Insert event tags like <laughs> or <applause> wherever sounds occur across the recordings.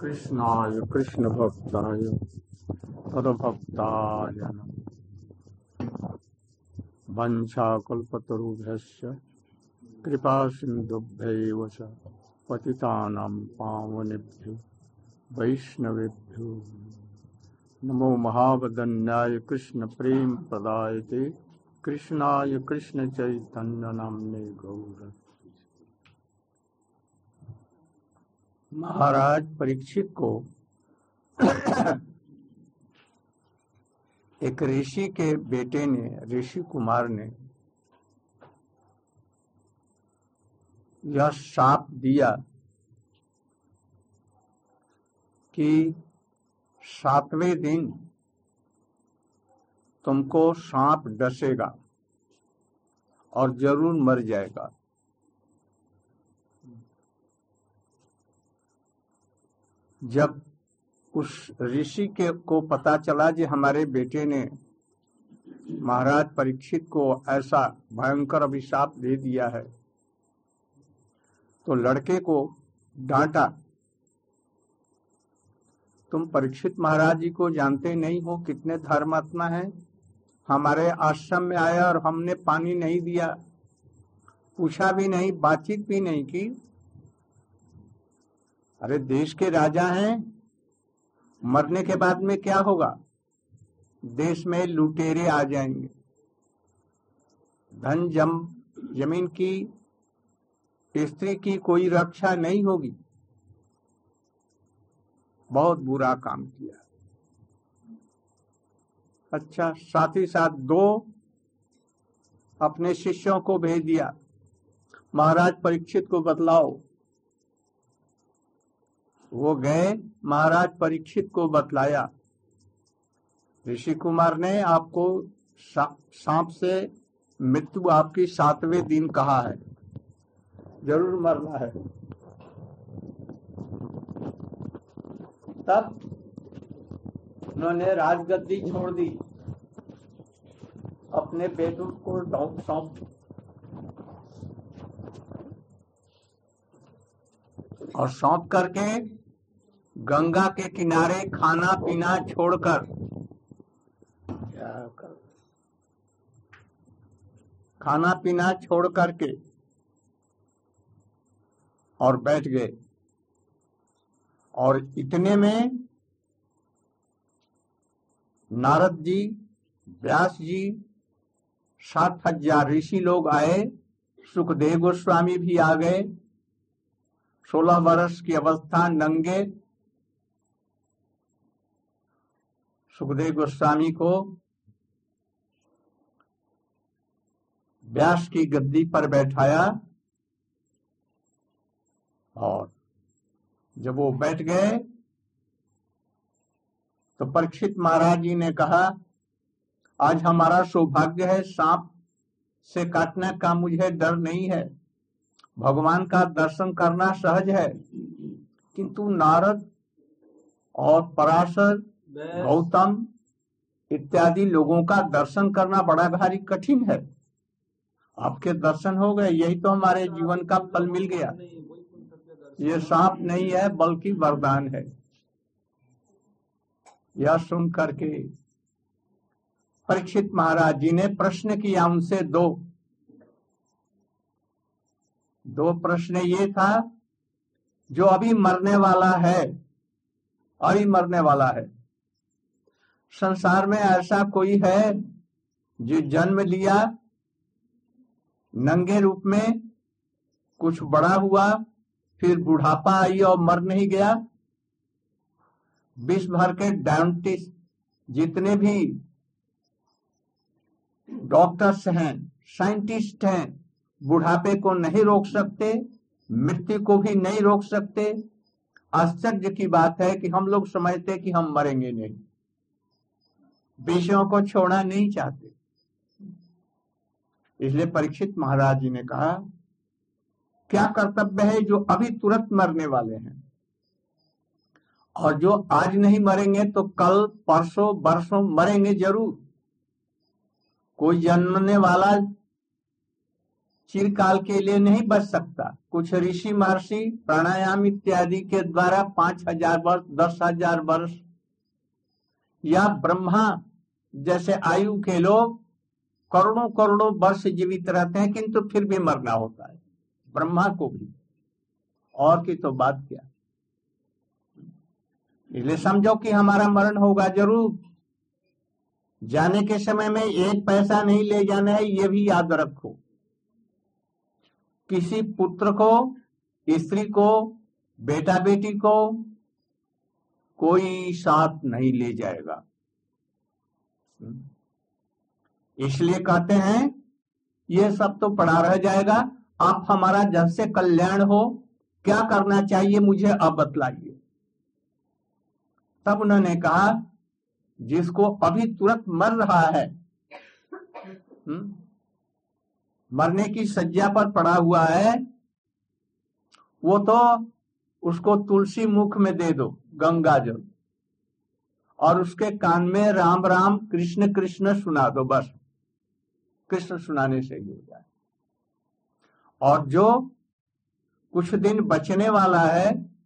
कृष्णाय कृष्ण भक्ताय तदभक्ताय वंशाकल्पतरुभ्यश्च कृपा सिन्धुभ्यैव च पतितानां पावनेभ्यो वैष्णवेभ्यो नमो महावदन्याय कृष्ण प्रेम प्रदायते कृष्णाय कृष्ण चैतन्य नामने गौर महाराज परीक्षित को एक ऋषि के बेटे ने, ऋषि कुमार ने यह साप दिया कि सातवें दिन तुमको सांप डसेगा और ज़रूर मर जाएगा। जब उस ऋषि के को पता चला कि हमारे बेटे ने महाराज परीक्षित को ऐसा भयंकर अभिशाप दे दिया है तो लड़के को डांटा, तुम परीक्षित महाराज जी को जानते नहीं हो कितने धर्मात्मा हैं? हमारे आश्रम में आया और हमने पानी नहीं दिया, पूछा भी नहीं, बातचीत भी नहीं की अरे देश के राजा हैं, मरने के बाद में क्या होगा? देश में लुटेरे आ जाएँगे। धन जम, ज़मीन की, स्त्री की कोई रक्षा नहीं होगी। बहुत बुरा काम किया। अच्छा साथ ही साथ दो अपने शिष्यों को भेज दिया। महाराज परीक्षित को बतलाओ वो गए, महाराज परीक्षित को बतलाया। ऋषि कुमार ने आपको सांप से मृत्यु आपकी सातवें दिन कहा है। ज़रूर मरना है। तब उन्होंने राजगद्दी छोड़ दी। अपने बेटू को सौंप और सौंप करके गंगा के किनारे खाना पीना छोड़कर। खाना पीना छोड़ करके और बैठ गए। और इतने में नारद जी व्यास जी सात हज़ार ऋषि लोग आए। सुखदेव गोस्वामी भी आ गए। सोलह वर्ष की अवस्था नंगे सुखदेव गोस्वामी को व्यास की गद्दी पर बैठाया और जब वो बैठ गए तो परीक्षित महाराज जी ने कहा, आज हमारा सौभाग्य है, सांप से काटने का मुझे डर नहीं है। भगवान का दर्शन करना सहज है। किंतु नारद और पराशर गौतम इत्यादि लोगों का दर्शन करना बड़ा भारी कठिन है। आपके दर्शन हो गए यही तो हमारे जीवन का फल मिल गया। ये सांप नहीं है। बल्कि वरदान है। यह सुन करके परीक्षित महाराज जी ने प्रश्न किया उनसे दो। दो प्रश्न ये था जो अभी मरने वाला है अभी मरने वाला है। संसार में ऐसा कोई है जो जन्म लिया, नंगे रूप में कुछ बड़ा हुआ, फिर बुढ़ापा आई और मर नहीं गया? विश्व भर के डायंटिस्ट जितने भी डॉक्टर्स हैं साइंटिस्ट हैं, बुढ़ापे को नहीं रोक सकते, मृत्यु को भी नहीं रोक सकते। आश्चर्य की बात है कि हम लोग समझते कि हम मरेंगे नहीं। विषयों को छोड़ना नहीं चाहते। इसलिए परीक्षित महाराज जी ने कहा, क्या कर्तव्य है जो अभी तुरंत मरने वाले हैं? और जो आज नहीं मरेंगे तो कल, परसों, बरसों मरेंगे ज़रूर। कोई जन्मने वाला चिरकाल के लिए नहीं बच सकता। कुछ ऋषि महर्षि प्राणायाम इत्यादि के द्वारा पाँच हज़ार वर्ष, दस हज़ार वर्ष या ब्रह्मा जैसे आयु के लोग करोड़ों करोड़ों वर्ष जीवित रहते हैं, किंतु फिर भी मरना होता है। ब्रह्मा को भी। और की तो बात क्या? इसलिए समझो कि हमारा मरण होगा ज़रूर। जाने के समय में एक पैसा नहीं ले जाना है, ये भी याद रखो। किसी पुत्र को, स्त्री को बेटा बेटी को कोई साथ नहीं ले जाएगा। इसलिए कहते हैं, ये सब तो पड़ा रह जाएगा। आप हमारा जब से कल्याण हो। क्या करना चाहिए मुझे अब बतलाइए। तब उन्होंने कहा, जिसको अभी तुरंत मर रहा है हुँ? मरने की सज्जा पर पड़ा हुआ है, वो तो उसको तुलसी मुख में दे दो। गंगा जल और उसके कान में राम राम कृष्ण कृष्ण सुना दो बस। कृष्ण सुनाने से ही हो जाए। और जो कुछ दिन बचने वाला है,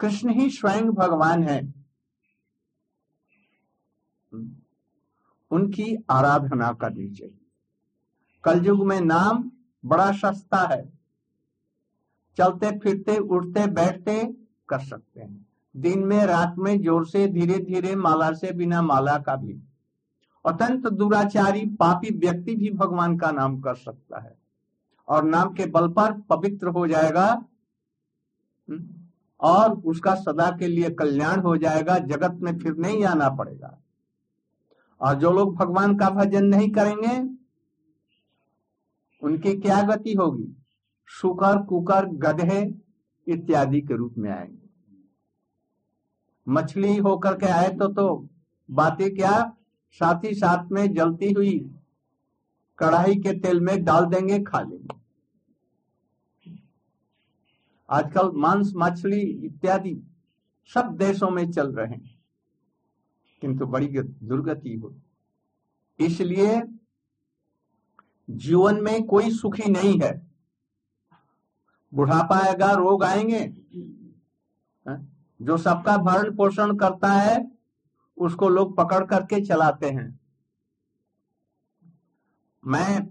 कृष्ण ही स्वयं भगवान है। उनकी आराधना करनी चाहिए। कलयुग में नाम बड़ा सस्ता है। चलते फिरते उठते बैठते कर सकते हैं। दिन में रात में ज़ोर से धीरे धीरे माला से बिना माला का भी। अत्यंत दुराचारी पापी व्यक्ति भी भगवान का नाम कर सकता है। और नाम के बल पर पवित्र हो जाएगा हम्म, और उसका सदा के लिए कल्याण हो जाएगा जगत में फिर नहीं आना पड़ेगा। और जो लोग भगवान का भजन नहीं करेंगे उनकी क्या गति होगी? सुकर कुकर गधे इत्यादि के रूप में आएँगे। मछली होकर के आए तो तो बातें क्या? साथ ही साथ में जलती हुई कढ़ाई के तेल में डाल देंगे, खा लेंगे। आजकल मांस, मछली इत्यादि सब देशों में चल रहे हैं, किंतु बड़ी दुर्गति हो। इसलिए जीवन में कोई सुखी नहीं है। बुढ़ापा आएगा, रोग आएँगे। जो सबका भरण पोषण करता है, उसको लोग पकड़ करके चलाते हैं। मैं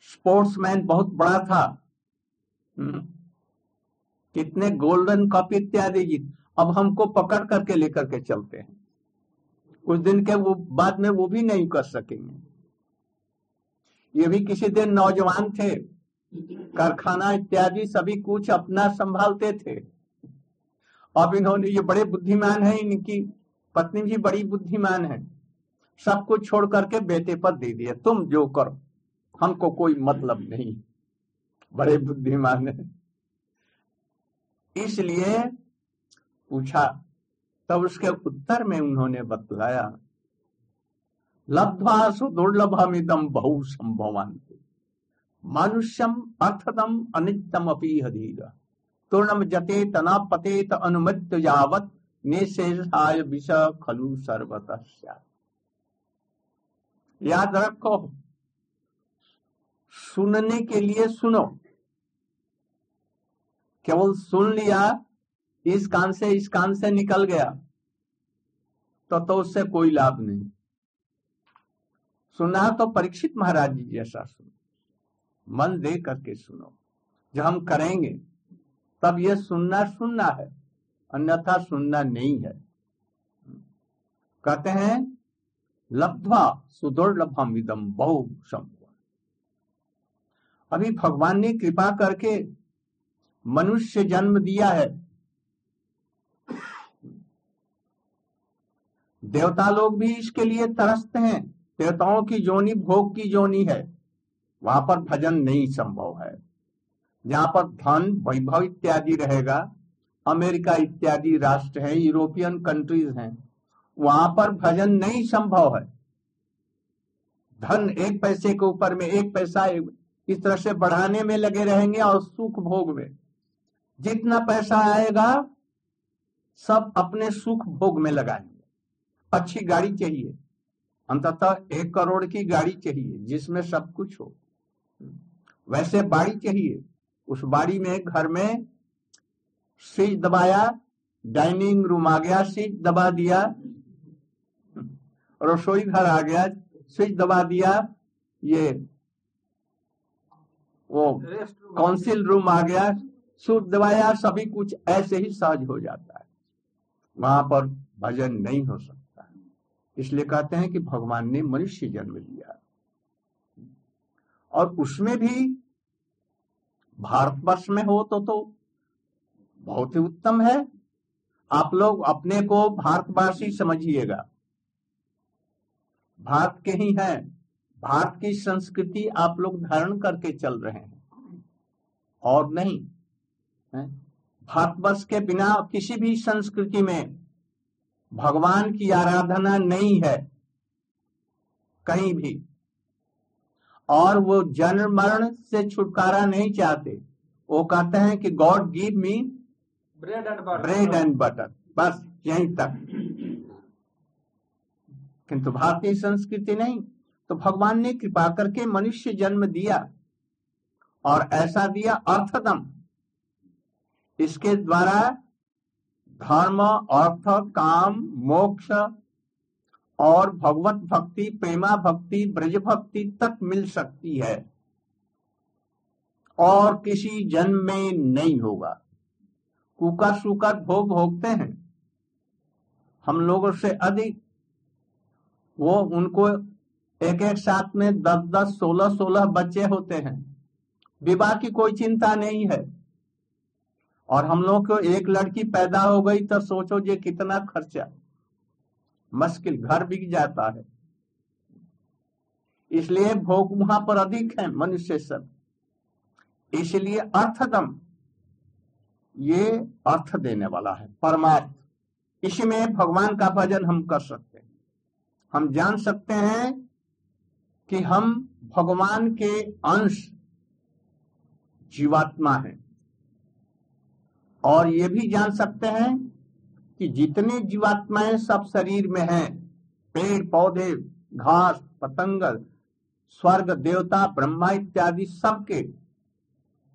स्पोर्ट्समैन बहुत बड़ा था। हम्म। कितने गोल्डन कप इत्यादि जीत। अब हमको पकड़ करके लेकर के चलते हैं। कुछ दिन के वो बाद में वो भी नहीं कर सकेंगे। ये भी किसी दिन नौजवान थे। कारखाना इत्यादि सभी कुछ अपना संभालते थे। अब इन्होंने, ये बड़े बुद्धिमान है इनकी, पत्नी भी बड़ी बुद्धिमान है। सब कुछ छोड़ करके बेटे पर दे दिया तुम जो करो, हमको कोई मतलब नहीं। बड़े बुद्धिमान है। इसलिए पूछा, तब उसके उत्तर में उन्होंने बतलाया लब्ध्वा सुदुर्लभमिदम बहु संभवान मनुष्यम अर्थदम अनितम अपी हधीर तूर्णम जते तना पतेत अनुमत यावत निशेषाय विष खलु सर्वत याद रखो, सुनने के लिए सुनो। केवल सुन लिया, इस कान से, इस कान से निकल गया तो तो उससे कोई लाभ नहीं। सुना तो परीक्षित महाराज जी जैसा सुनो। मन दे करके सुनो। जो हम करेंगे, तब ये सुनना सुनना है, अन्यथा सुनना नहीं है। कहते हैं, लब्धवा सुदुर्लभम इदम बहु अभी भगवान ने कृपा करके मनुष्य जन्म दिया है। देवता लोग भी इसके लिए तरसते हैं। देवताओं की जोनी, भोग की जोनी है। वहाँ पर भजन नहीं संभव है। जहाँ पर धन, वैभव इत्यादि रहेगा, अमेरिका इत्यादि राष्ट्र है, यूरोपियन कंट्रीज़ हैं, वहाँ पर भजन नहीं संभव है। धन एक पैसे के ऊपर में, एक पैसा इस तरह से बढ़ाने में लगे रहेंगे और सुख भोग में। जितना पैसा आएगा, सब अपने सुख भोग में लगाएँगे। अच्छी गाड़ी चाहिए, अंततः एक करोड़ की गाड़ी चाहिए, जिसमें सब कुछ हो। वैसे बाड़ी चाहिए। उस बाड़ी में घर में स्विच दबाया, डाइनिंग रूम आ गया स्विच दबा दिया, रसोई घर आ गया स्विच दबा दिया, ये वो काउंसिल रूम आ गया, सूट दबाया, सभी कुछ ऐसे ही सहज हो जाता है। वहाँ पर भजन नहीं हो सकता। इसलिए कहते हैं कि भगवान ने मनुष्य जन्म लिया। और उसमें भी भारतवर्ष में हो तो तो बहुत ही उत्तम है। आप लोग अपने को भारतवासी समझिएगा। भारत के ही हैं। भारत की संस्कृति आप लोग धारण करके चल रहे हैं। और नहीं, है? भारतवर्ष के बिना किसी भी संस्कृति में भगवान की आराधना नहीं है। कहीं भी। और वो जन्म मरण से छुटकारा नहीं चाहते। वो कहते हैं कि God give me bread and butter bread and butter बस यहीं तक। किंतु भारतीय संस्कृति नहीं। तो भगवान ने कृपा करके मनुष्य जन्म दिया और ऐसा दिया अर्थदम। इसके द्वारा धर्म अर्थ काम मोक्ष और भगवत भक्ति, प्रेमा भक्ति, ब्रज भक्ति तक मिल सकती है। और किसी जन्म में नहीं होगा। कुकर सुकर भोग भोगते हैं। हम लोगों से अधिक वो उनको एक एक साथ में दस दस सोलह सोलह बच्चे होते हैं। विवाह की कोई चिंता नहीं है। और हम लोग को एक लड़की पैदा हो गई तो सोचो ये कितना खर्चा। मुश्किल घर बिक जाता है। इसलिए भोग वहाँ पर अधिक है मनुष्य सब। इसलिए अर्थदम ये अर्थ देने वाला है, परमार्थ। इसमें भगवान का भजन हम कर सकते हैं। हम जान सकते हैं कि हम भगवान के अंश जीवात्मा हैं। और ये भी जान सकते हैं कि जितने जीवात्माएँ सब शरीर में हैं, पेड़, पौधे, घास पतंग स्वर्ग, देवता, ब्रह्मा इत्यादि सबके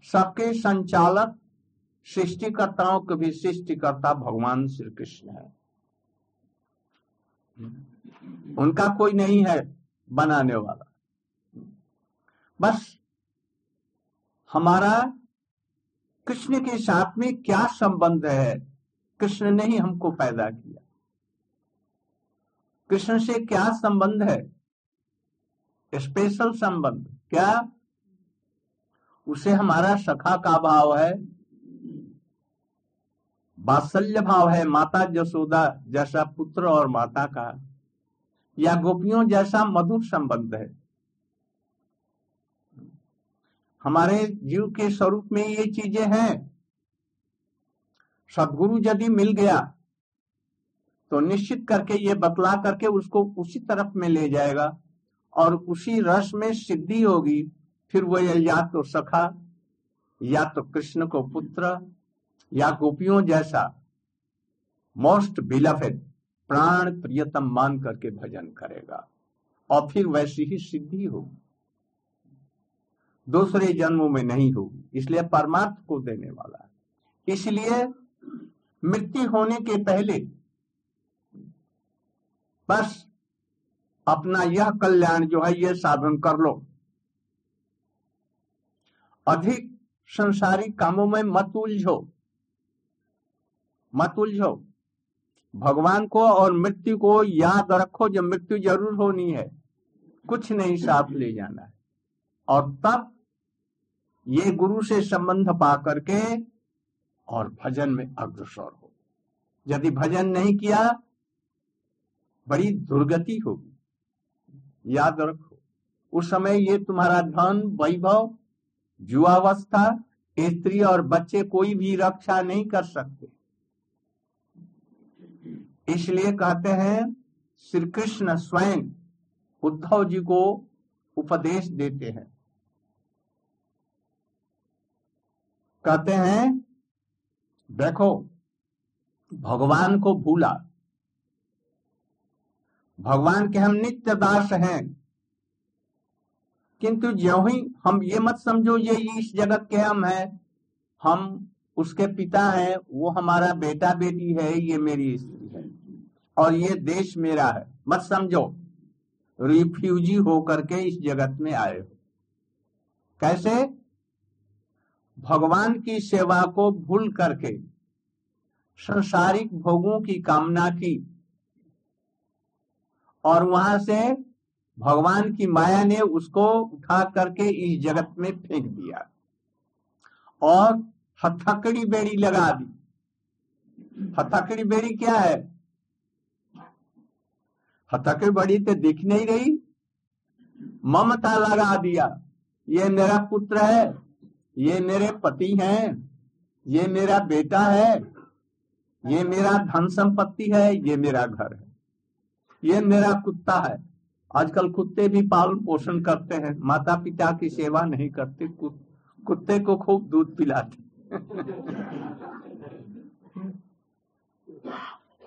सबके संचालक, सृष्टिकर्ताओं के भी सृष्टिकर्ता भगवान श्री कृष्ण है। उनका कोई नहीं है बनाने वाला। बस हमारा कृष्ण के साथ में क्या संबंध है? कृष्ण ने ही हमको पैदा किया। कृष्ण से क्या संबंध है? स्पेशल संबंध। क्या? उसे हमारा सखा का भाव है बात्सल्य भाव है, माता जसोदा जैसा पुत्र और माता का, या गोपियों जैसा मधुर संबंध है। हमारे जीव के स्वरूप में ये चीज़ें हैं। सदगुरु यदि मिल गया तो निश्चित करके ये बतला करके उसको उसी तरफ़ में ले जाएगा और उसी रस में सिद्धि होगी। फिर वो या तो सखा, या तो कृष्ण को पुत्र, या गोपियों जैसा मोस्ट बिलफेड प्राण प्रियतम मान करके भजन करेगा और फिर वैसी ही सिद्धि होगी। दूसरे जन्मों में नहीं होगी, इसलिए परमार्थ को देने वाला है। इसलिए मृत्यु होने के पहले बस अपना यह कल्याण जो है यह साधन कर लो। अधिक संसारिक कामों में मत उलझो। मत उलझो। भगवान को और मृत्यु को याद रखो, जब मृत्यु ज़रूर होनी है। कुछ नहीं साथ ले जाना है। और तब ये गुरु से संबंध पा करके और भजन में अग्रसर हो। यदि भजन नहीं किया, बड़ी दुर्गति होगी। याद रखो, उस समय ये तुम्हारा धन, वैभव युवावस्था स्त्री और बच्चे कोई भी रक्षा नहीं कर सकते। इसलिए कहते हैं श्री कृष्ण स्वयं उद्धव जी को उपदेश देते हैं। कहते हैं देखो, भगवान को भूला। भगवान के हम नित्य दास हैं। किंतु जो ही हम ये मत समझो, ये इस जगत के हम हैं। हम उसके पिता हैं, वो हमारा बेटा बेटी है, ये मेरी स्त्री है। और ये देश मेरा है। मत समझो रिफ्यूजी होकर के इस जगत में आए हो। कैसे? भगवान की सेवा को भूल करके, संसारिक भोगों की कामना की और वहाँ से भगवान की माया ने उसको उठा करके इस जगत में फेंक दिया और हथकड़ी बेड़ी लगा दी। हथकड़ी बेड़ी क्या है? हथकड़ी बेड़ी तो दिख नहीं रही, ममता लगा दिया। ये मेरा पुत्र है ये मेरे पति हैं, ये मेरा बेटा है, ये मेरा धन संपत्ति है, ये मेरा घर है। ये मेरा कुत्ता है। आजकल कुत्ते भी पालन पोषण करते हैं। माता पिता की सेवा नहीं करते। कुत्ते को खूब दूध पिलाते। <laughs>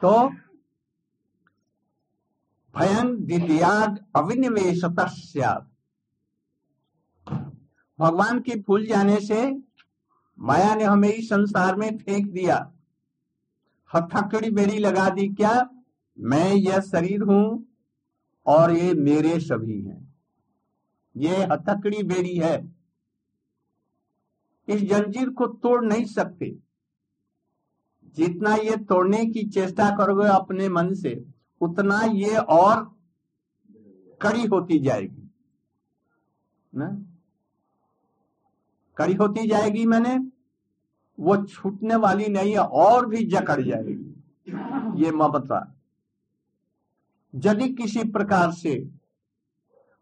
तो भयन द्वितीयाद अविनिवेश भगवान की भूल जाने से माया ने हमें इस संसार में फेंक दिया। हथकड़ी बेड़ी लगा दी, क्या मैं यह शरीर हूँ और ये मेरे सभी हैं? ये हथकड़ी बेड़ी है। इस जंजीर को तोड़ नहीं सकते। जितना ये तोड़ने की चेष्टा करोगे अपने मन से, उतना ये और कड़ी होती जाएगी। ना? कड़ी होती जाएगी मैंने, वो छूटने वाली नहीं है, और भी जकड़ जाएगी। ये ममता यदि किसी प्रकार से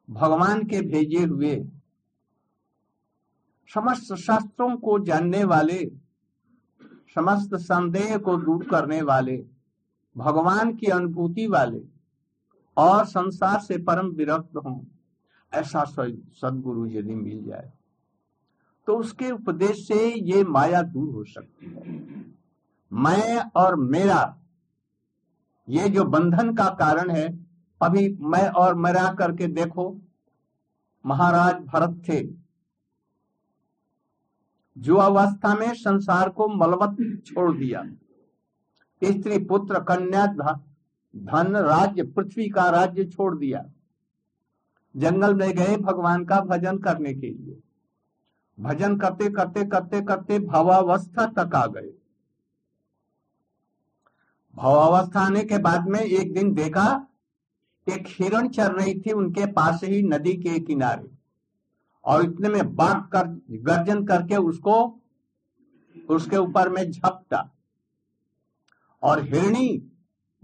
भगवान के भेजे हुए समस्त शास्त्रों को जानने वाले, समस्त संदेह को दूर करने वाले, भगवान की अनुभूति वाले, और संसार से परम विरक्त हों, ऐसा सदगुरु यदि मिल जाए। तो उसके उपदेश से ये माया दूर हो सकती है। मैं और मेरा, ये जो बंधन का कारण है, अभी मैं और मेरा करके देखो, महाराज भरत थे। जो अवस्था में संसार को मलबत छोड़ दिया। स्त्री, पुत्र, कन्या धन, राज्य, पृथ्वी का राज्य छोड़ दिया। जंगल में गए भगवान का भजन करने के लिए। भजन करते करते करते करते भावावस्था तक आ गए। भावावस्था आने के बाद में एक दिन देखा, एक हिरण चल रही थी उनके पास ही नदी के किनारे और इतने में बाघ कर, गर्जन करके उसको, उसके ऊपर में झपटा और हिरणी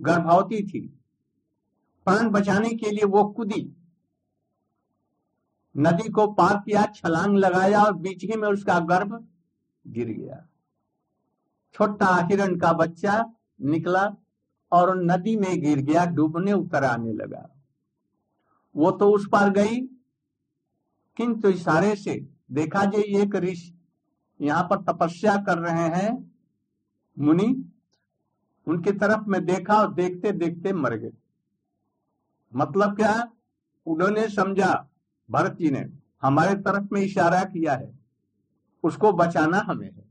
गर्भवती थी। प्राण बचाने के लिए वो कूदी। नदी को पार किया, छलांग लगाया और बीच ही में उसका गर्भ गिर गया। छोटा हिरण का बच्चा निकला और नदी में गिर गया, डूबने उतर आने लगा। वो तो उस पार गई, किंतु इशारे से देखा जे एक ऋषि यहाँ पर तपस्या कर रहे हैं, मुनि। उनकी तरफ़ में देखा और देखते देखते मर गए। मतलब क्या? उन्होंने समझा भरत जी ने हमारे तरफ़ में इशारा किया है। उसको बचाना हमें है।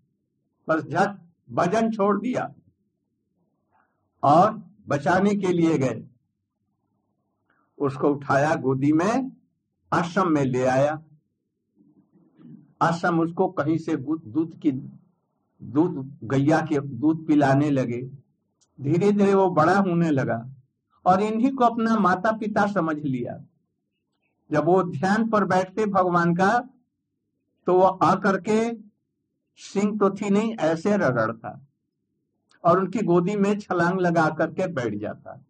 बस झट भजन छोड़ दिया। और बचाने के लिए गए। उसको उठाया गोदी में, आश्रम में ले आया। आश्रम उसको कहीं से दूध की, दूध, गैया के दूध पिलाने लगे। धीरे धीरे वो बड़ा होने लगा और इन्हीं को अपना माता पिता समझ लिया। जब वो ध्यान पर बैठते भगवान का तो वो आकर के सिंह तो थी नहीं, ऐसे रगड़ता और उनकी गोदी में छलांग लगा करके बैठ जाता।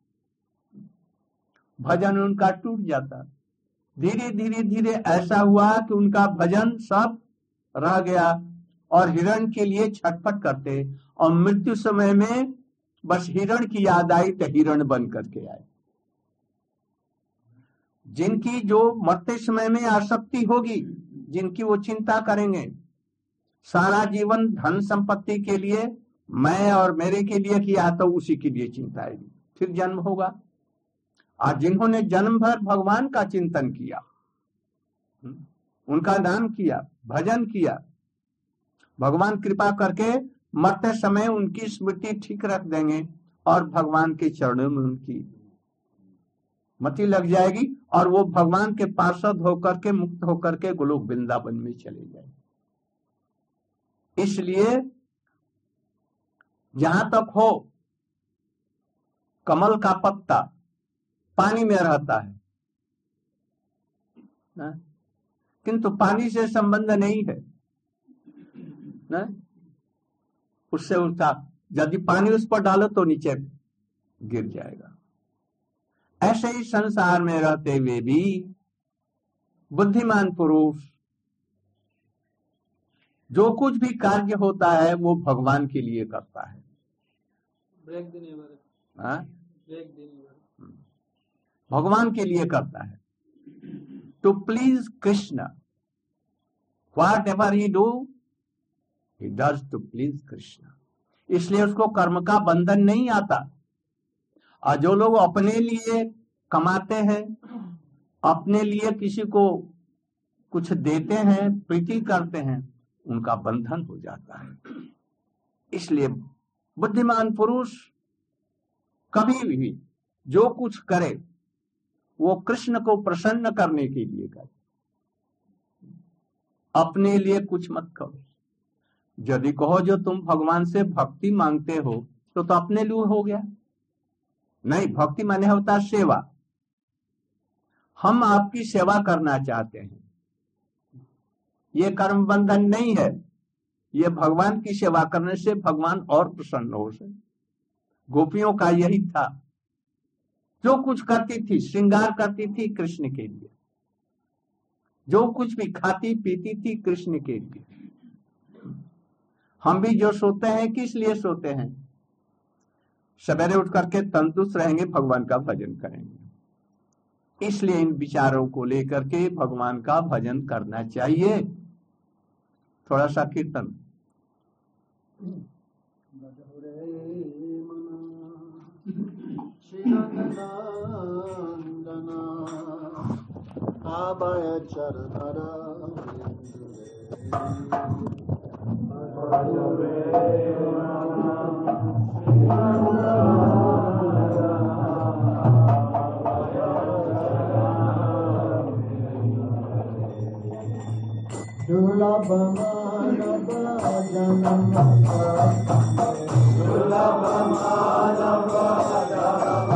भजन उनका टूट जाता। धीरे धीरे धीरे ऐसा हुआ कि उनका भजन सब रह गया और हिरण के लिए छटपट करते। और मृत्यु समय में बस हिरण की याद आई तो हिरण बन करके आए। जिनकी जो मरते समय में आसक्ति होगी, जिनकी वो चिंता करेंगे। सारा जीवन धन संपत्ति के लिए, मैं और मेरे के लिए किया तो उसी के लिए चिंता आएगी फिर जन्म होगा। और जिन्होंने जन्म भर भगवान का चिंतन किया, उनका नाम किया, भजन किया, भगवान कृपा करके मरते समय उनकी स्मृति ठीक रख देंगे और भगवान के चरणों में उनकी मति लग जाएगी। और वो भगवान के पार्षद होकर के, मुक्त होकर के गोलोक वृंदावन में चले जाएँगे इसलिए जहाँ तक हो, कमल का पत्ता पानी में रहता है ना? किंतु पानी से संबंध नहीं है ना? उससे उसका यदि पानी उस पर डालो तो नीचे गिर जाएगा ऐसे ही संसार में रहते हुए भी बुद्धिमान पुरुष जो कुछ भी कार्य होता है वो भगवान के लिए करता है। ब्रेक देने हाँ? ब्रेक देने। भगवान के लिए करता है। To please Krishna whatever he do he does to please Krishna इसलिए उसको कर्म का बंधन नहीं आता। और जो लोग अपने लिए कमाते हैं अपने लिए किसी को कुछ देते हैं प्रीति करते हैं उनका बंधन हो जाता है। इसलिए बुद्धिमान पुरुष कभी भी जो कुछ करे वो कृष्ण को प्रसन्न करने के लिए करे। अपने लिए कुछ मत करो। यदि कहो जो तुम भगवान से भक्ति मांगते हो तो, तो अपने लिए हो गया। नहीं, भक्ति माने होता सेवा। हम आपकी सेवा करना चाहते हैं। ये कर्म बंधन नहीं है। ये भगवान की सेवा करने से भगवान और प्रसन्न हो सके। गोपियों का यही था। जो कुछ करती थी, श्रृंगार करती थी कृष्ण के लिए। जो कुछ भी खाती, पीती थी कृष्ण के लिए। हम भी जो सोते हैं, किस लिए सोते हैं? सवेरे उठ करके तंदुरुस्त रहेंगे, भगवान का भजन करेंगे। इसलिए इन विचारों को लेकर के भगवान का भजन करना चाहिए। थोड़ा सा कीर्तन। दुर्लभ मानव जन्म दुर्लभ मानव तो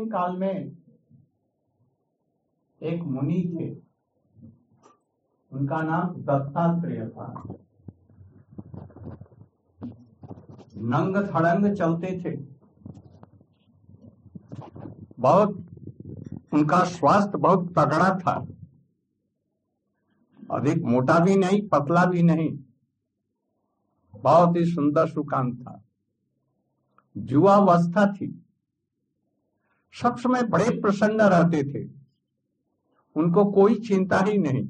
प्राचीन काल में एक मुनि थे। उनका नाम दत्तात्रेय था। नंग थड़ंग चलते थे। बहुत उनका स्वास्थ्य बहुत तगड़ा था। अधिक मोटा भी नहीं, पतला भी नहीं। बहुत ही सुंदर सुकांत था। युवावस्था थी। सब समय बड़े प्रसन्न रहते थे। उनको कोई चिंता ही नहीं।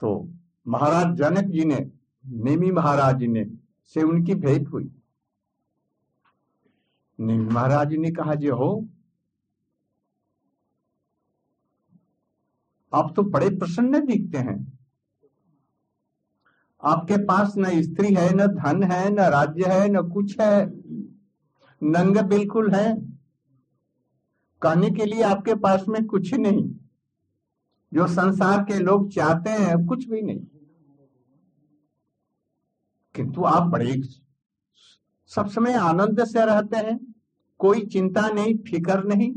तो महाराज जनक जी ने, नेमी महाराज ने, से उनकी भेंट हुई। नेमी महाराज ने कहा, जे हो, आप तो बड़े प्रसन्न दिखते हैं। आपके पास न स्त्री है, न धन है, न राज्य है, न कुछ है। नंग बिल्कुल है। कहने के लिए आपके पास में कुछ नहीं। जो संसार के लोग चाहते हैं, कुछ भी नहीं। किंतु आप बड़े सब समय आनंद से रहते हैं। कोई चिंता नहीं, फिकर नहीं।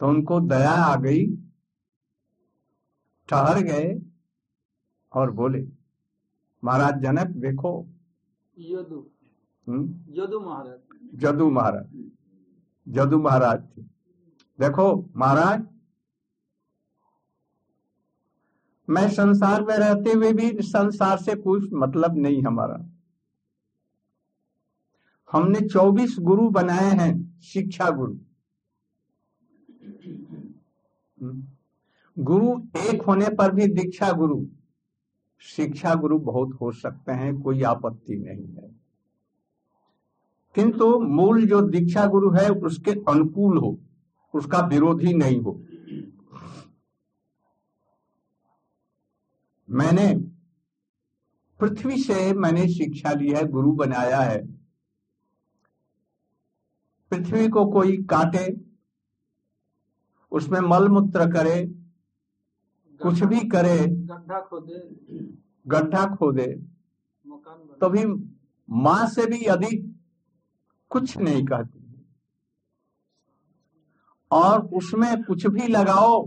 तो उनको दया आ गई। ठहर गए और बोले महाराज जनक देखो। यदु। यदु महाराज। जदू महाराज। जदू महाराज थे। देखो महाराज मैं संसार में रहते हुए भी संसार से कुछ मतलब नहीं हमारा। हमने 24 गुरु बनाए हैं शिक्षा गुरु। गुरु एक होने पर भी दीक्षा गुरु। शिक्षा गुरु बहुत हो सकते हैं, कोई आपत्ति नहीं है। किंतु मूल जो दीक्षा गुरु है, उसके अनुकूल हो, उसका विरोधी नहीं हो। मैंने पृथ्वी से मैंने शिक्षा ली है, गुरु बनाया है। पृथ्वी को कोई काटे, उसमें मल मूत्र करे कुछ भी करे गड्ढा खोदे। गड्ढा खोदे मकान बना। तो भी माँ से भी अधिक कुछ नहीं कहती। और उसमें कुछ भी लगाओ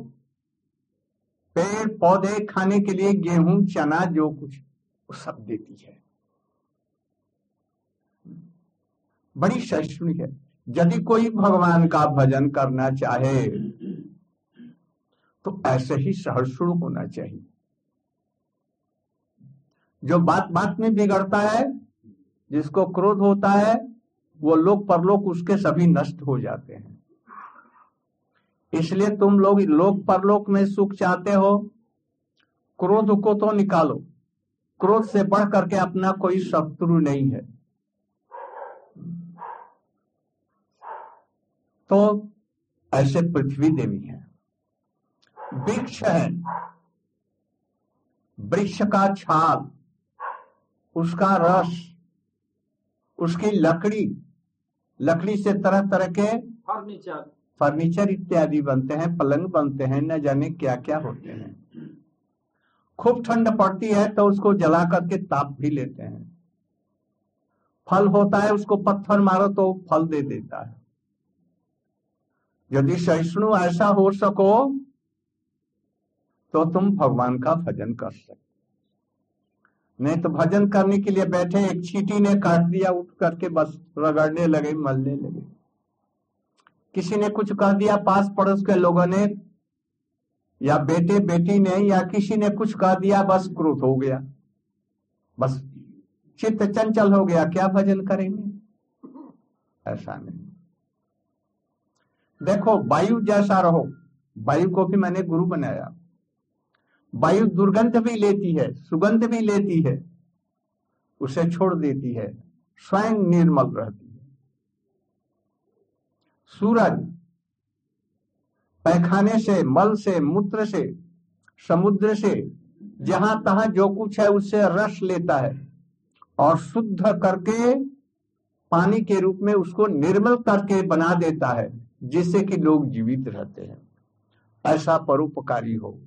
पेड़ पौधे खाने के लिए गेहूँ चना जो कुछ वो सब देती है। बड़ी सहिष्णु है। यदि कोई भगवान का भजन करना चाहे तो ऐसे ही सहिष्णु होना चाहिए। जो बात बात में बिगड़ता है, जिसको क्रोध होता है, वो लोक परलोक उसके सभी नष्ट हो जाते हैं। इसलिए तुम लोग लोक परलोक में सुख चाहते हो, क्रोध को तो निकालो। क्रोध से बढ़ करके अपना कोई शत्रु नहीं है। तो ऐसे पृथ्वी देवी है। वृक्ष है। वृक्ष का छाल उसका रस उसकी लकड़ी लकड़ी से तरह तरह के फर्नीचर। फर्नीचर इत्यादि बनते हैं पलंग बनते हैं न जाने क्या क्या होते हैं। खूब ठंड पड़ती है तो उसको जला करके ताप भी लेते हैं। फल होता है उसको पत्थर मारो तो फल दे देता है। यदि सहिष्णु ऐसा हो सको तो तुम भगवान का भजन कर सकते नहीं तो भजन करने के लिए बैठे, एक चीटी ने काट दिया, उठ करके बस रगड़ने लगे, मलने लगे। किसी ने कुछ कह दिया पास पड़ोस के लोगों ने, या बेटे, बेटी ने, या किसी ने कुछ कह दिया, बस क्रोध हो गया। बस चित्त चंचल हो गया, क्या भजन करेंगे? ऐसा नहीं। देखो, वायु जैसा रहो, वायु को भी मैंने गुरु बनाया। वायु दुर्गंध भी लेती है, सुगंध भी लेती है, उसे छोड़ देती है, स्वयं निर्मल रहती है। सूरज पैखाने से, मल से, मूत्र से, समुद्र से, जहाँ तहां जो कुछ है उससे रस लेता है और शुद्ध करके, पानी के रूप में उसको निर्मल करके बना देता है, जिससे कि लोग जीवित रहते हैं। ऐसा परोपकारी हो।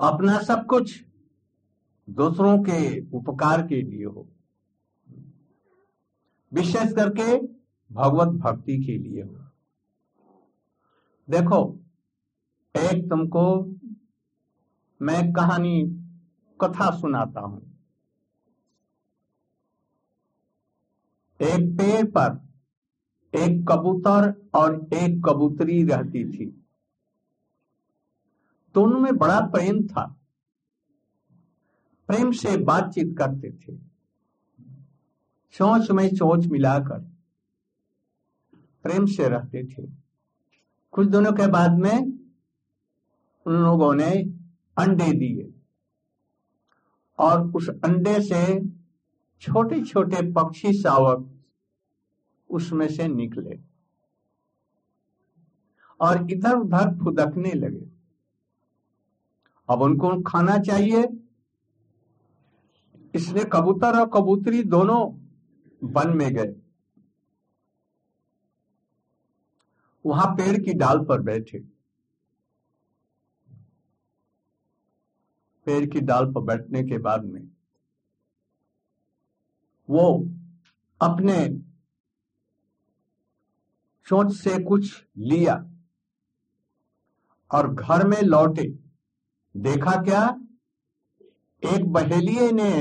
अपना सब कुछ दूसरों के उपकार के लिए हो। विशेष करके भगवत भक्ति के लिए हो। देखो, एक तुमको मैं कहानी, कथा सुनाता हूँ। एक पेड़ पर एक कबूतर और एक कबूतरी रहती थी। दोनों में बड़ा प्रेम था। प्रेम से बातचीत करते थे। चोंच में चोंच मिलाकर प्रेम से रहते थे। कुछ दिनों के बाद में उन लोगों ने अंडे दिए और उस अंडे से छोटे छोटे पक्षी शावक उसमें से निकले और इधर उधर फुदकने लगे। अब उनको खाना चाहिए। इसलिए कबूतर और कबूतरी दोनों वन में गए। वहाँ पेड़ की डाल पर बैठे। पेड़ की डाल पर बैठने के बाद में वो अपने चोट से कुछ लिया और घर में लौटे। देखा क्या? एक बहेलिए ने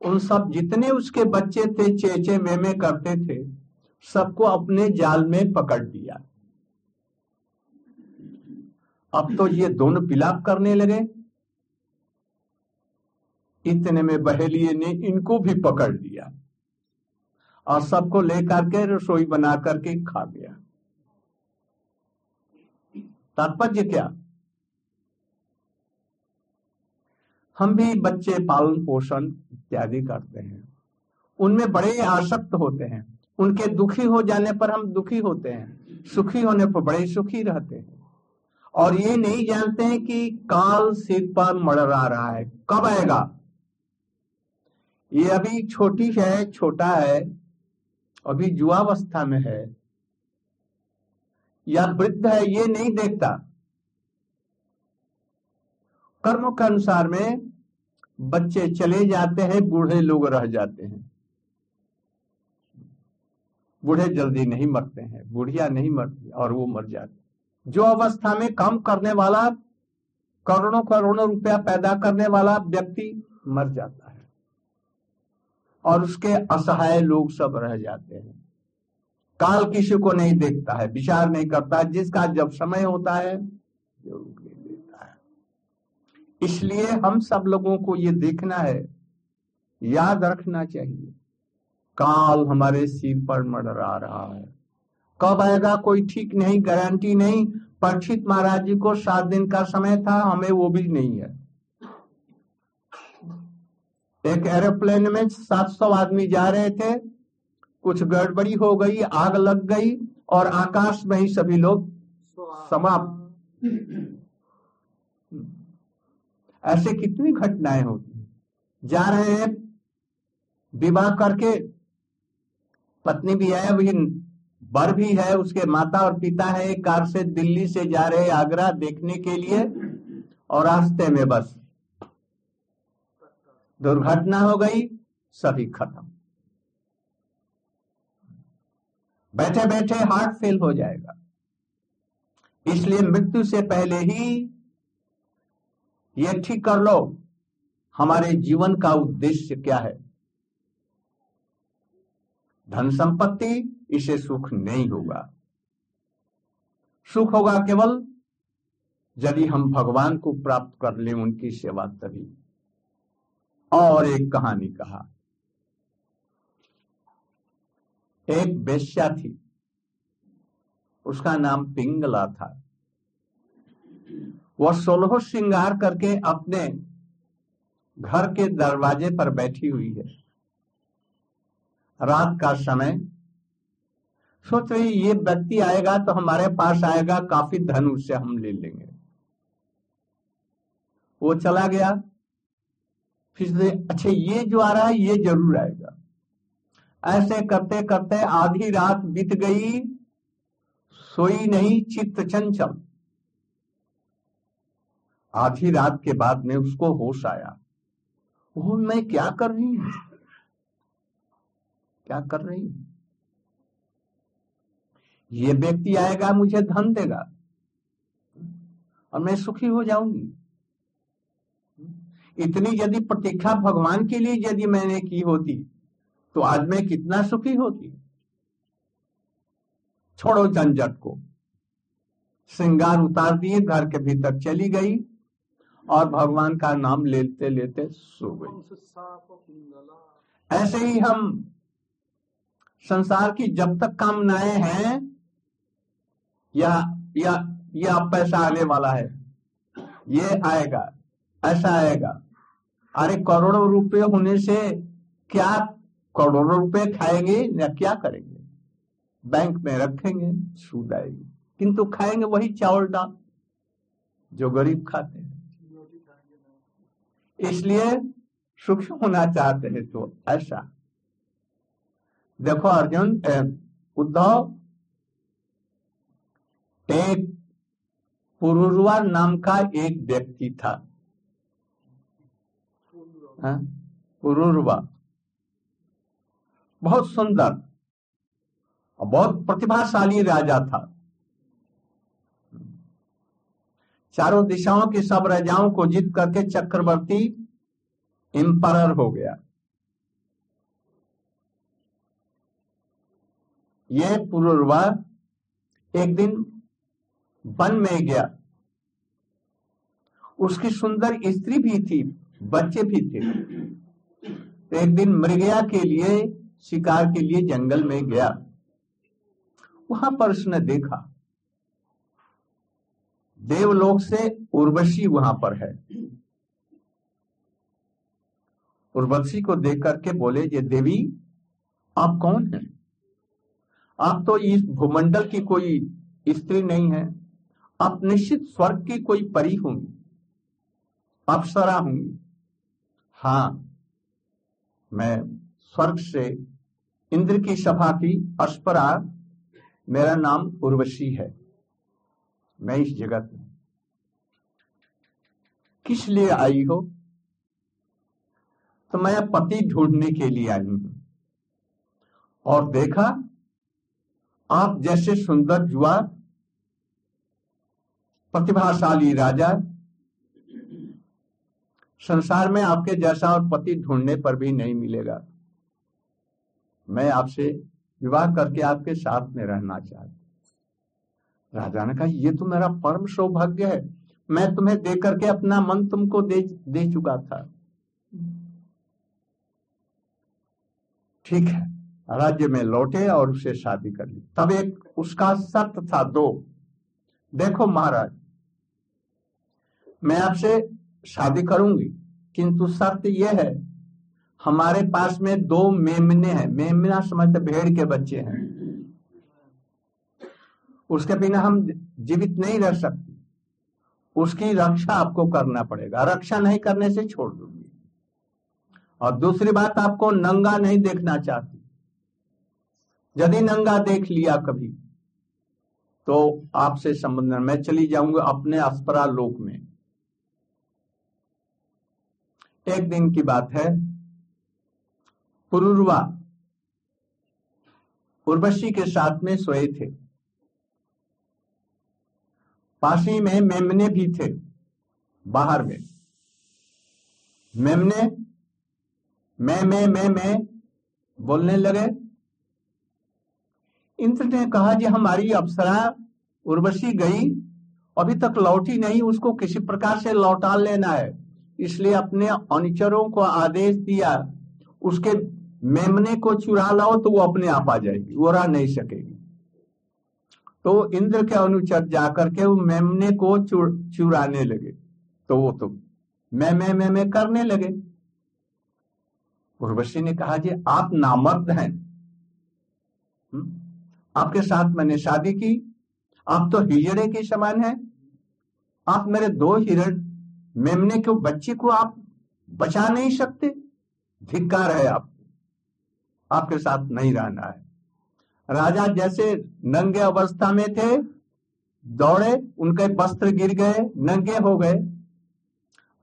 उन सब जितने उसके बच्चे थे, चेचे मेमे करते थे, सबको अपने जाल में पकड़ लिया अब तो ये दोनों पिलाप करने लगे। इतने में बहेलिए ने इनको भी पकड़ लिया और सबको लेकर के रसोई बना करके खा गया। तात्पर्य क्या? हम भी बच्चे पालन पोषण इत्यादि करते हैं। उनमें बड़े आसक्त होते हैं। उनके दुखी हो जाने पर हम दुखी होते हैं। सुखी होने पर बड़े सुखी रहते हैं। और ये नहीं जानते हैं कि काल सिर पर मड़रा रहा है। कब आएगा? ये अभी छोटी है, छोटा है, अभी जुआवस्था में है। या वृद्ध है, ये नहीं देखता। कर्मों के अनुसार में बच्चे चले जाते हैं, बूढ़े लोग रह जाते हैं। बूढ़े जल्दी नहीं मरते हैं, बुढ़िया नहीं मरती और वो मर जाते जो अवस्था में काम करने वाला, करोड़ों करोड़ों रुपया पैदा करने वाला व्यक्ति मर जाता है। और उसके असहाय लोग सब रह जाते हैं। काल किसी को नहीं देखता है, विचार नहीं करता जिसका जब समय होता है ज़रूर इसलिए हम सब लोगों को ये देखना है, याद रखना चाहिए, काल हमारे सिर पर मडरा रहा है। कब आएगा कोई ठीक नहीं, गारंटी नहीं, परीक्षित महाराज जी को सात दिन का समय था, हमें वो भी नहीं है। एक एरोप्लेन में 700 आदमी जा रहे थे, कुछ गड़बड़ी हो गई, आग लग गई, और आकाश में ही सभी लोग समाप्त। ऐसे कितनी घटनाएँ होती जा रहे हैं, विवाह करके, पत्नी भी है वही बर भी है, उसके माता और पिता है कार से दिल्ली से जा रहे आगरा देखने के लिए, और रास्ते में बस। दुर्घटना हो गई, सभी खत्म। बैठे बैठे हार्ट फेल हो जाएगा। इसलिए मृत्यु से पहले ही ये ठीक कर लो। हमारे जीवन का उद्देश्य क्या है? धन संपत्ति, इसे सुख नहीं होगा। सुख होगा केवल यदि हम भगवान को प्राप्त कर ले उनकी सेवा तभी। और एक कहानी कहा। एक बेश्या थी। उसका नाम पिंगला था। वह सोलह श्रृंगार करके अपने घर के दरवाजे पर बैठी हुई है। रात का समय। सोच रही, ये व्यक्ति आएगा तो हमारे पास आएगा, काफ़ी धन उससे हम ले लेंगे। वो चला गया। फिर अच्छा ये जो आ रहा है, ये ज़रूर आएगा। ऐसे करते करते आधी रात बीत गई। सोई नहीं चित्त चंचल आधी रात के बाद में उसको होश आया। वो, मैं क्या कर रही हूँ? क्या कर रही हूँ? ये व्यक्ति आएगा, मुझे धन देगा और मैं सुखी हो जाऊँगी। इतनी यदि प्रतीक्षा भगवान के लिए यदि मैंने की होती तो आज मैं कितना सुखी होती। छोड़ो झंझट को। श्रृंगार उतार दिए, घर के भीतर चली गई। और भगवान का नाम लेते लेते सो गई। ऐसे ही हम संसार की जब तक कामनाएँ हैं, या या या पैसा आने वाला है, ये आएगा, ऐसा आएगा। अरे करोड़ों रुपए होने से क्या करोड़ों रुपए खाएँगे या क्या करेंगे? बैंक में रखेंगे, सूद आएगी। किंतु खाएँगे वही चावल दाल जो गरीब खाते हैं। इसलिए सूक्ष्म होना चाहते हैं तो ऐसा। देखो अर्जुन उद्धव एक पुरुरवा नाम का एक व्यक्ति था? पुरुरवा बहुत सुंदर और बहुत प्रतिभाशाली राजा था। चारों दिशाओं की सब राजाओं को जीत करके चक्रवर्ती एम्पायर हो गया। ये पुरुरवा एक दिन वन में गया। उसकी सुंदर स्त्री भी थी, बच्चे भी थे। तो एक दिन मृगया के लिए, शिकार के लिए जंगल में गया। वहाँ पर उसने देखा देवलोक से उर्वशी वहाँ पर है। उर्वशी को देख करके बोले, ये देवी, आप कौन हैं? आप तो इस भूमंडल की कोई स्त्री नहीं है। आप निश्चित स्वर्ग की कोई परी होंगी। अप्सरा होंगी। हाँ मैं स्वर्ग से इंद्र की सभा की अस्परा मेरा नाम उर्वशी है। मैं इस जगत में किस लिए आई हो? तो मैं पति ढूँढने के लिए आई हूँ। और देखा, आप जैसे सुंदर जुआ, प्रतिभाशाली राजा, संसार में आपके जैसा और पति ढूँढने पर भी नहीं मिलेगा। मैं आपसे विवाह करके आपके साथ में रहना चाहता राजा ने कहा, ये तो मेरा परम सौभाग्य है। मैं तुम्हें दे करके अपना मन तुमको दे दे चुका था। ठीक है, राज्य में लौटे और उसे शादी कर ली। तब एक, उसका शर्त था दो। देखो महाराज, मैं आपसे शादी करूँगी, किंतु शर्त यह है, हमारे पास में दो मेमने हैं। मेमना समझते भेड़ के बच्चे हैं। उसके बिना हम जीवित नहीं रह सकते। उसकी रक्षा आपको करना पड़ेगा। रक्षा नहीं करने से छोड़ दूँगी। और दूसरी बात, आपको नंगा नहीं देखना चाहती। यदि नंगा देख लिया कभी तो आपसे संबंध मैं चली जाऊँगी अपने अस्परा लोक में। एक दिन की बात है। पुरुरवा, उर्वशी के साथ में सोए थे। पासी में मेमने भी थे, बाहर में। मेमने, मैं मैं मैं मैं बोलने लगे। इंद्र ने कहा, जी, हमारी अप्सरा उर्वशी गई। अभी तक लौटी नहीं, उसको किसी प्रकार से लौटा लेना है। इसलिए अपने अनुचरों को आदेश दिया। उसके मेमने को चुरा लाओ तो वो अपने आप आ जाएगी, वो रह नहीं सकेगी। तो इंद्र के अनुचर जाकर के वो मेमने को चुराने लगे। तो वो तो मैं मैं मैं मैं करने लगे। उर्वशी ने कहा, जी, आप नामर्द हैं। आपके साथ मैंने शादी की। आप तो हिजड़े के समान हैं। आप मेरे दो हिरण, मेमने के बच्चे को आप बचा नहीं सकते। धिक्कार है आप आपके साथ नहीं रहना है। राजा जैसे नंगे अवस्था में थे, दौड़े, उनके वस्त्र गिर गए, नंगे हो गए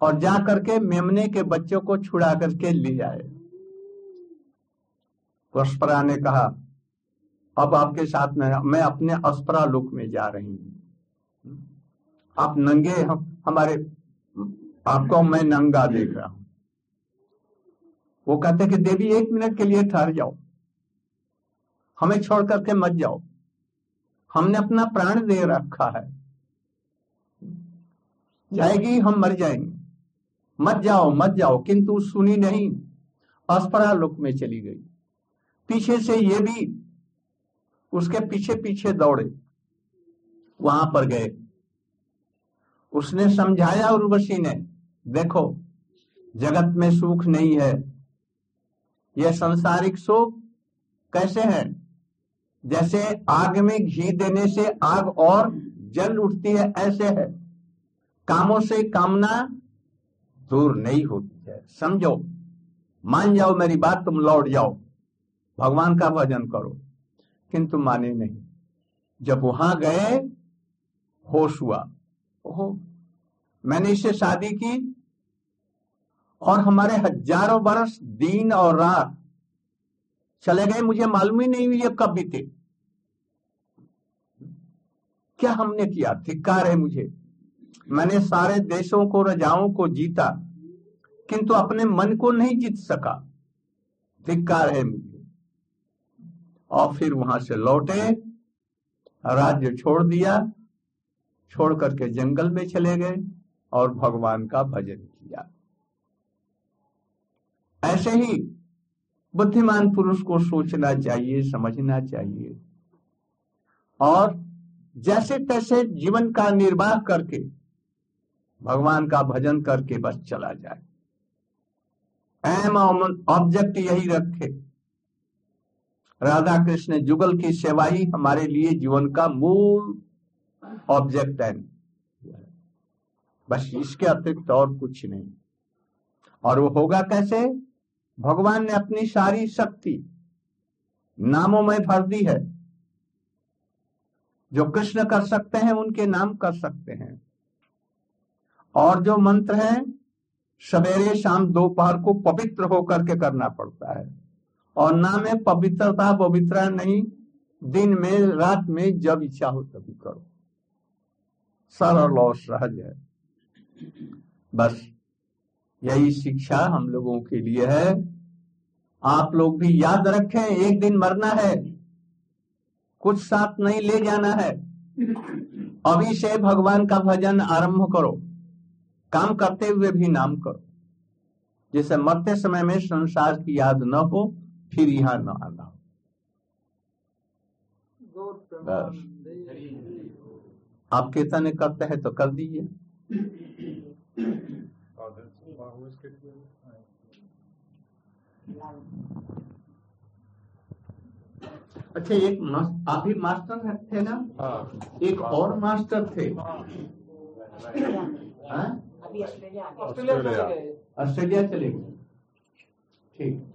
और जा करके मेमने के बच्चों को छुड़ा करके ले आए। अस्परा ने कहा, अब आपके साथ में, मैं अपने अस्परा लोक में जा रही हूँ। आप नंगे हम हमारे, आपको मैं नंगा देख रहा हूँ। वो कहते कि, देवी, एक मिनट के लिए ठहर जाओ। हमें छोड़ करके मत जाओ। हमने अपना प्राण दे रखा है। जाएगी, हम मर जाएँगे। मत जाओ मत जाओ, किंतु सुनी नहीं अस्परा लोक में चली गई। पीछे से ये भी, उसके पीछे पीछे दौड़े, वहाँ पर गए। उसने समझाया उर्वशी ने, देखो, जगत में सुख नहीं है। यह संसारिक सुख कैसे है? जैसे आग में घी देने से आग और जल उठती है ऐसे है। कामों से कामना दूर नहीं होती है। समझो मान जाओ मेरी बात तुम लौट जाओ। भगवान का भजन करो किंतु माने नहीं। जब वहाँ गए होश हुआ। ओहो मैंने इससे शादी की और हमारे हज़ारों बरस दिन और रात चले गए, मुझे मालूम ही नहीं हुई ये कब बीते। क्या हमने किया? धिक्कार है मुझे। मैंने सारे देशों को, रजाओं को जीता, किंतु अपने मन को नहीं जीत सका। धिक्कार है मुझे। और फिर वहाँ से लौटे, राज्य छोड़ दिया, छोड़ करके जंगल में चले गए और भगवान का भजन किया। ऐसे ही बुद्धिमान पुरुष को सोचना चाहिए, समझना चाहिए। और जैसे तैसे जीवन का निर्वाह करके, भगवान का भजन करके बस चला जाए। एम ऑब्जेक्ट यही रखे। राधा कृष्ण जुगल की सेवा ही हमारे लिए जीवन का मूल ऑब्जेक्ट है। बस इसके अतिरिक्त और कुछ नहीं। और वो होगा कैसे? भगवान ने अपनी सारी शक्ति नामों में भर दी है। जो कृष्ण कर सकते हैं, उनके नाम कर सकते हैं। और जो मंत्र है, सवेरे शाम दोपहर को पवित्र होकर के करना पड़ता है। और नाम है पवित्रता पवित्र नहीं, दिन में, रात में जब इच्छा हो तभी करो। सरल और सहज है। बस। यही शिक्षा हम लोगों के लिए है। आप लोग भी याद रखें, एक दिन मरना है, कुछ साथ नहीं ले जाना है। अभी से भगवान का भजन आरंभ करो, काम करते हुए भी नाम करो। जिसे मरते समय में संसार की याद न हो, फिर यहाँ न आना। हो आप कीर्तन करते हैं तो कर दीजिए। अच्छा एक अभी आप ही मास्टर थे ना? एक और मास्टर थे। हाँ? ऑस्ट्रेलिया चले गए। ऑस्ट्रेलिया चले गए। ठीक।